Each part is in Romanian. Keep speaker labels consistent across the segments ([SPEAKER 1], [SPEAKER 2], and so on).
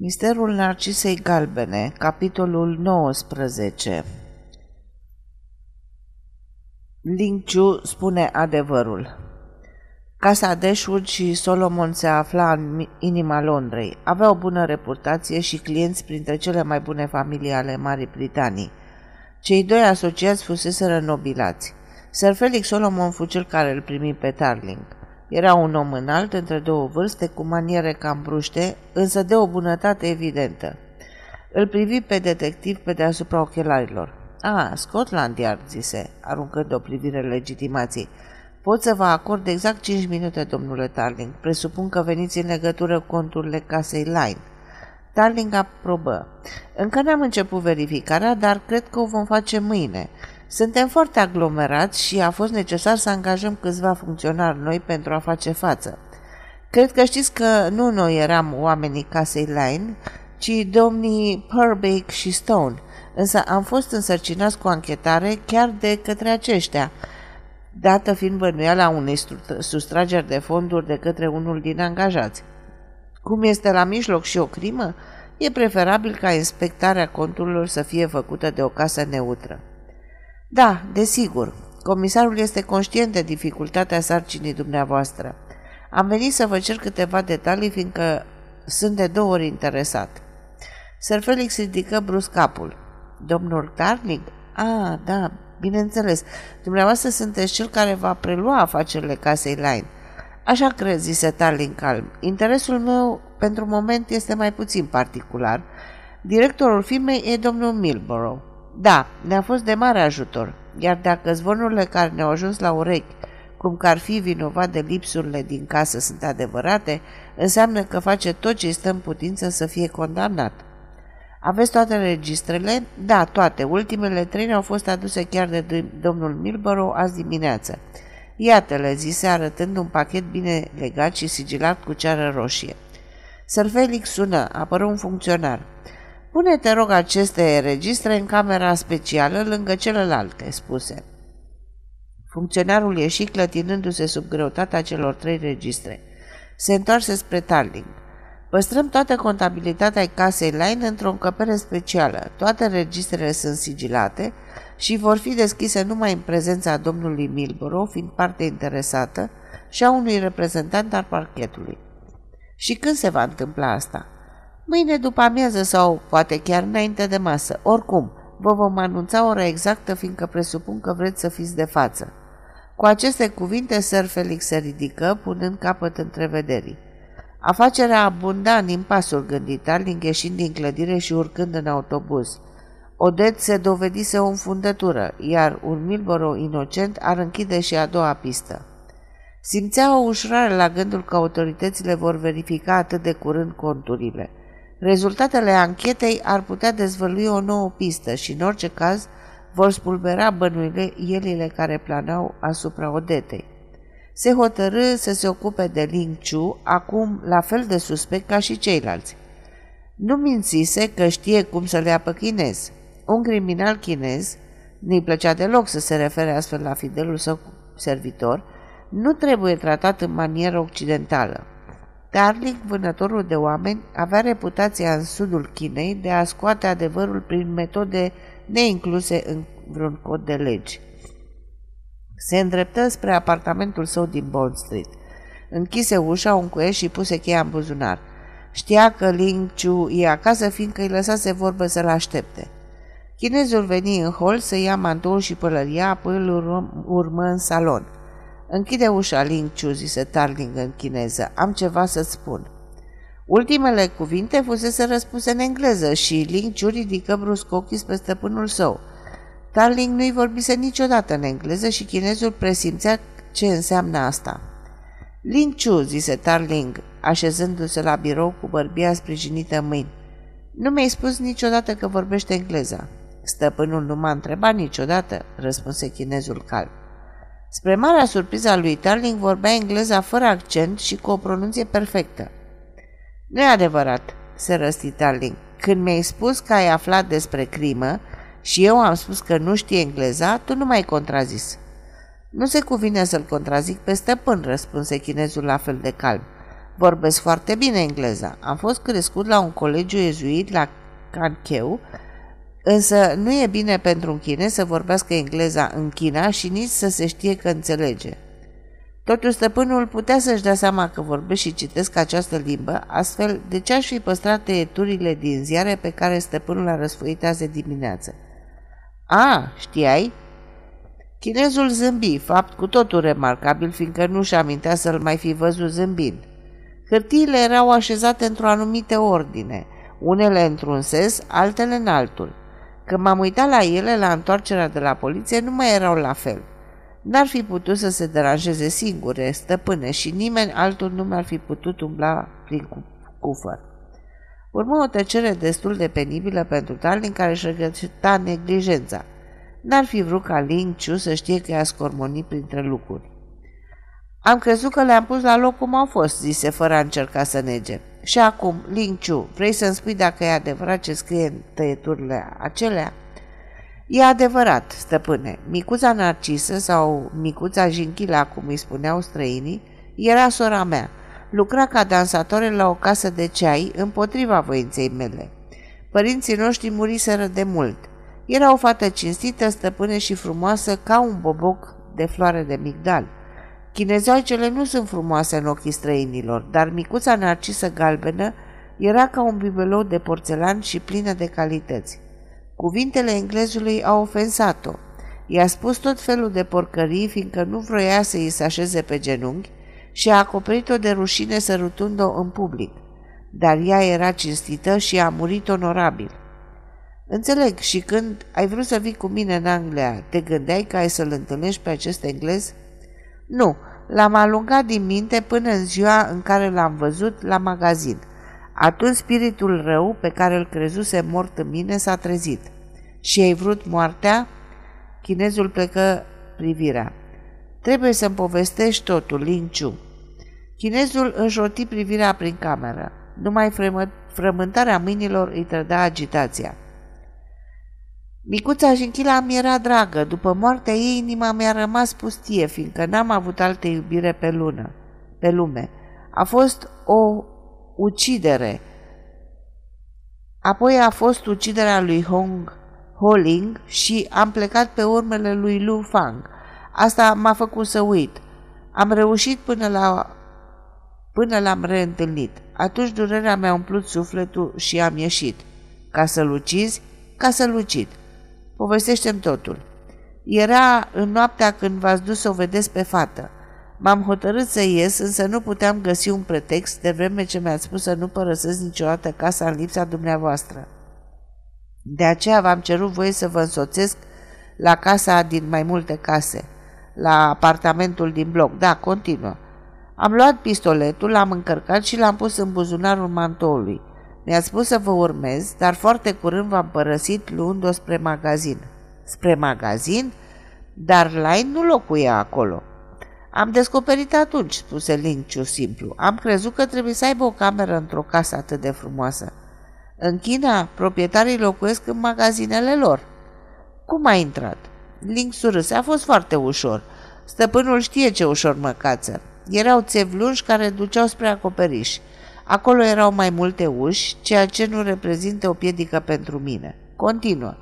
[SPEAKER 1] Misterul Narcisei Galbene, capitolul 19 Ling Chu spune adevărul. Casa Dashwood și Solomon se afla în inima Londrei. Avea o bună reputație și clienți printre cele mai bune familii ale Marii Britanii. Cei doi asociați fuseseră nobilați. Sir Felix Solomon fu cel care îl primi pe Tarling. Era un om înalt, între două vârste, cu maniere cam bruște, însă de o bunătate evidentă. Îl privi pe detectiv pe deasupra ochelarilor. A, Scotland Yard, zise, aruncând o privire legitimației. Pot să vă acord exact 5 minute, domnule Tarling. Presupun că veniți în legătură cu conturile casei Line. Tarling aprobă. Încă n-am început verificarea, dar cred că o vom face mâine. Suntem foarte aglomerați și a fost necesar să angajăm câțiva funcționari noi pentru a face față. Cred că știți că nu noi eram oamenii casei Line, ci domnii Purbeck și Stone, însă am fost însărcinați cu anchetare chiar de către aceștia, dată fiind bănuiala unei sustrageri de fonduri de către unul din angajați. Cum este la mijloc și o crimă, e preferabil ca inspectarea conturilor să fie făcută de o casă neutră. Da, desigur. Comisarul este conștient de dificultatea sarcinii dumneavoastră. Am venit să vă cer câteva detalii, fiindcă sunt de două ori interesat. Sir Felix ridică brusc capul. Domnul Tarling? Ah, da, bineînțeles. Dumneavoastră sunteți cel care va prelua afacerile casei Line. Așa cred, zise Tarling calm. Interesul meu pentru moment este mai puțin particular. Directorul firmei e domnul Milborough. Da, ne-a fost de mare ajutor, iar dacă zvonurile care ne-au ajuns la urechi, cum că ar fi vinovat de lipsurile din casă, sunt adevărate, înseamnă că face tot ce stă în putință să fie condamnat. Aveți toate registrele? Da, toate. Ultimele trei au fost aduse chiar de domnul Milborough azi dimineață. Iată-le, zise arătând un pachet bine legat și sigilat cu ceară roșie. Sir Felix sună, apără un funcționar. Pune, te rog, aceste registre în camera specială lângă celelalte, spuse. Funcționarul ieși clătinându-se sub greutatea celor trei registre. Se întoarse spre Tarling. Păstrăm toată contabilitatea casei Line într-o încăpere specială. Toate registrele sunt sigilate și vor fi deschise numai în prezența domnului Milborough, fiind parte interesată, și a unui reprezentant al parchetului. Și când se va întâmpla asta? Mâine după amiază sau poate chiar înainte de masă. Oricum, vă vom anunța ora exactă, fiindcă presupun că vreți să fiți de față. Cu aceste cuvinte, Sir Felix se ridică, punând capăt întrevederii. Afacerea abunda în impasul gândit, Darling ieșind din clădire și urcând în autobuz. Odet se dovedise o înfundătură, iar un Milboro inocent ar închide și a doua pistă. Simțea o ușurare la gândul că autoritățile vor verifica atât de curând conturile. Rezultatele anchetei ar putea dezvălui o nouă pistă și, în orice caz, vor spulbera bănuile elile care planau asupra Odetei. Se hotărâ să se ocupe de Ling Chu, acum la fel de suspect ca și ceilalți. Nu mințise că știe cum să le apă chinez. Un criminal chinez, nu-i plăcea deloc să se refere astfel la fidelul său servitor, nu trebuie tratat în manieră occidentală. Darling, vânătorul de oameni, avea reputația în sudul Chinei de a scoate adevărul prin metode neincluse în vreun cod de legi. Se îndreptă spre apartamentul său din Bond Street. Închise ușa, un cuie și puse cheia în buzunar. Știa că Ling Chu e acasă, fiindcă îi lăsase vorbă să-l aștepte. Chinezul veni în hol să ia mantoul și pălăria, apoi îl urmă în salon. Închide ușa, Ling Chu, zise Tarling în chineză. Am ceva să-ți spun. Ultimele cuvinte fusese răspuse în engleză și Ling Chu ridică brusc ochii spre stăpânul său. Tarling nu-i vorbise niciodată în engleză și chinezul presimțea ce înseamnă asta. Ling Chu, zise Tarling, așezându-se la birou cu bărbia sprijinită în mâini. Nu mi-ai spus niciodată că vorbește engleza. Stăpânul nu m-a întrebat niciodată, răspunse chinezul calm. Spre marea surpriză a lui Tarling vorbea engleza fără accent și cu o pronunție perfectă. Nu e adevărat, se răsti Tarling. Când mi-ai spus că ai aflat despre crimă și eu am spus că nu știe engleza, tu nu m-ai contrazis. Nu se cuvine să-l contrazic pe stăpân, răspunse chinezul la fel de calm. Vorbesc foarte bine engleza. Am fost crescut la un colegiu ezuit la Cancheu, însă nu e bine pentru un chinez să vorbească engleza în China și nici să se știe că înțelege. Totuși stăpânul putea să-și dea seama că vorbesc și citesc această limbă, astfel de ce aș fi păstrat tăieturile din ziare pe care stăpânul a răsfoit azi dimineață. A, știai? Chinezul zâmbi, fapt cu totul remarcabil, fiindcă nu-și amintea să-l mai fi văzut zâmbind. Hârtiile erau așezate într-o anumită ordine, unele într-un sens, altele în altul. Când m-am uitat la ele, la întoarcerea de la poliție, nu mai erau la fel. N-ar fi putut să se deranjeze singure, stăpâne, și nimeni altul nu mi-ar fi putut umbla prin cufăr. Urmă o tăcere destul de penibilă pentru Talin care își regăta neglijența. N-ar fi vrut ca Ling Chu să știe că i-a scormonit printre lucruri. Am crezut că le-am pus la loc cum au fost, zise fără a încerca să nege. Și acum, Ling Chu, vrei să-mi spui dacă e adevărat ce scrie în tăieturile acelea? E adevărat, stăpâne, micuța Narcisă sau micuța Jinchila, cum îi spuneau străinii, era sora mea. Lucra ca dansatoare la o casă de ceai împotriva voinței mele. Părinții noștri muriseră de mult. Era o fată cinstită, stăpâne și frumoasă ca un boboc de floare de migdal. Chinezoicele nu sunt frumoase în ochii străinilor, dar micuța narcisă galbenă era ca un bibelou de porțelan și plină de calități. Cuvintele englezului au ofensat-o. I-a spus tot felul de porcării, fiindcă nu vroia să îi se așeze pe genunchi și a acoperit-o de rușine sărutând-o în public. Dar ea era cinstită și a murit onorabil. Înțeleg, și când ai vrut să vii cu mine în Anglia, te gândeai că ai să-l întâlnești pe acest englez? Nu, l-am alungat din minte până în ziua în care l-am văzut la magazin. Atunci spiritul rău pe care îl crezuse mort în mine s-a trezit. Și ai vrut moartea? Chinezul plecă privirea. Trebuie să-mi povestești totul, Ling Chu. Chinezul își roti privirea prin cameră. Numai fremă, frământarea mâinilor îi trăda agitația. Micuța Jinchila mi era dragă. După moartea ei, inima mi-a rămas pustie, fiindcă n-am avut altă iubire pe lună, pe lume. A fost o ucidere. Apoi a fost uciderea lui Hong Holing și am plecat pe urmele lui Lu Fang. Asta m-a făcut să uit. Am reușit până la până l-am reîntâlnit. Atunci durerea mi-a umplut sufletul și am ieșit. Ca să-l ucizi? Ca să-l ucid. Povestește-mi totul. Era în noaptea când v-ați dus să o vedeți pe fată. M-am hotărât să ies, însă nu puteam găsi un pretext de vreme ce mi-ați spus să nu părăsesc niciodată casa în lipsa dumneavoastră. De aceea v-am cerut voie să vă însoțesc la casa din mai multe case, la apartamentul din bloc. Da, continuă. Am luat pistoletul, l-am încărcat și l-am pus în buzunarul mantoului. Mi-a spus să vă urmez, dar foarte curând v-am părăsit luând-o spre magazin. Spre magazin? Dar Line nu locuia acolo. Am descoperit atunci, spuse Linciu simplu. Am crezut că trebuie să aibă o cameră într-o casă atât de frumoasă. În China, proprietarii locuiesc în magazinele lor. Cum a intrat? Link surâse. A fost foarte ușor. Stăpânul știe ce ușor mă cață. Erau țevi lungi care duceau spre acoperiș. Acolo erau mai multe uși, ceea ce nu reprezintă o piedică pentru mine. Continuă.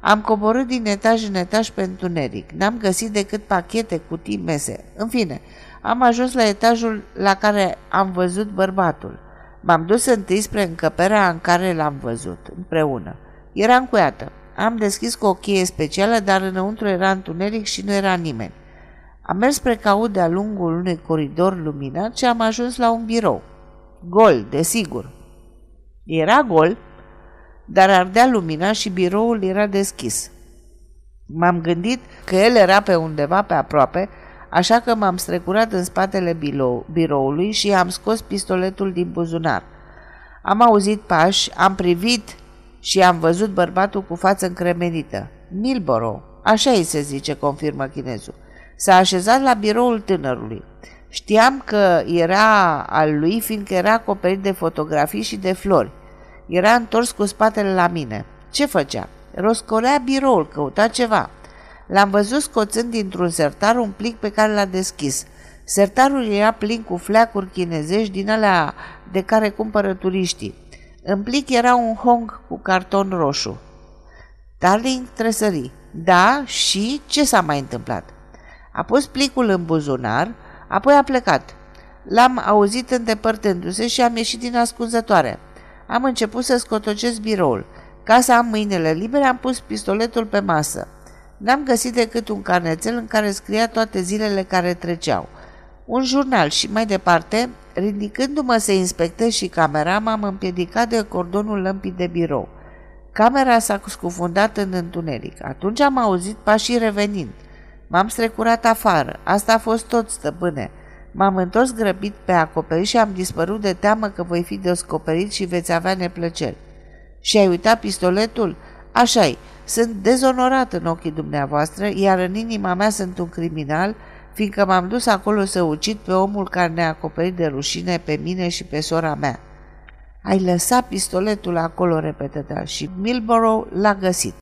[SPEAKER 1] Am coborât din etaj în etaj pe întuneric. N-am găsit decât pachete, cutii, mese. În fine, am ajuns la etajul la care am văzut bărbatul. M-am dus întâi spre încăperea în care l-am văzut, împreună. Era încuiată. Am deschis cu o cheie specială, dar înăuntru era întuneric și nu era nimeni. Am mers spre caut de-a lungul unui coridor luminat și am ajuns la un birou. Gol, desigur. Era gol, dar ardea lumina și biroul era deschis. M-am gândit că el era pe undeva pe aproape, așa că m-am strecurat în spatele birou, biroului și am scos pistoletul din buzunar. Am auzit pași, am privit și am văzut bărbatul cu față încremenită. Milboro, așa îi se zice, confirmă chinezul. S-a așezat la biroul tânărului. Știam că era al lui, fiindcă era acoperit de fotografii și de flori. Era întors cu spatele la mine. Ce făcea? Roscolea biroul, căuta ceva. L-am văzut scoțând dintr-un sertar un plic pe care l-a deschis. Sertarul era plin cu fleacuri chinezești din alea de care cumpără turiștii. În plic era un hong cu carton roșu. Darling tresări. Da, și ce s-a mai întâmplat? A pus plicul în buzunar, apoi a plecat. L-am auzit îndepărtându-se și am ieșit din ascunzătoare. Am început să scotocesc biroul. Ca să am mâinile libere, am pus pistoletul pe masă. N-am găsit decât un carnețel în care scria toate zilele care treceau. Un jurnal și mai departe, ridicându-mă să inspectez și camera, m-am împiedicat de cordonul lămpii de birou. Camera s-a scufundat în întuneric. Atunci am auzit pașii revenind. M-am strecurat afară. Asta a fost tot, stăpâne. M-am întors grăbit pe acoperiș și am dispărut de teamă că voi fi descoperit și veți avea neplăceri. Și ai uitat pistoletul? Așa-i. Sunt dezonorat în ochii dumneavoastră, iar în inima mea sunt un criminal, fiindcă m-am dus acolo să ucid pe omul care ne-a acoperit de rușine pe mine și pe sora mea. Ai lăsat pistoletul acolo, repetă și Milborough l-a găsit.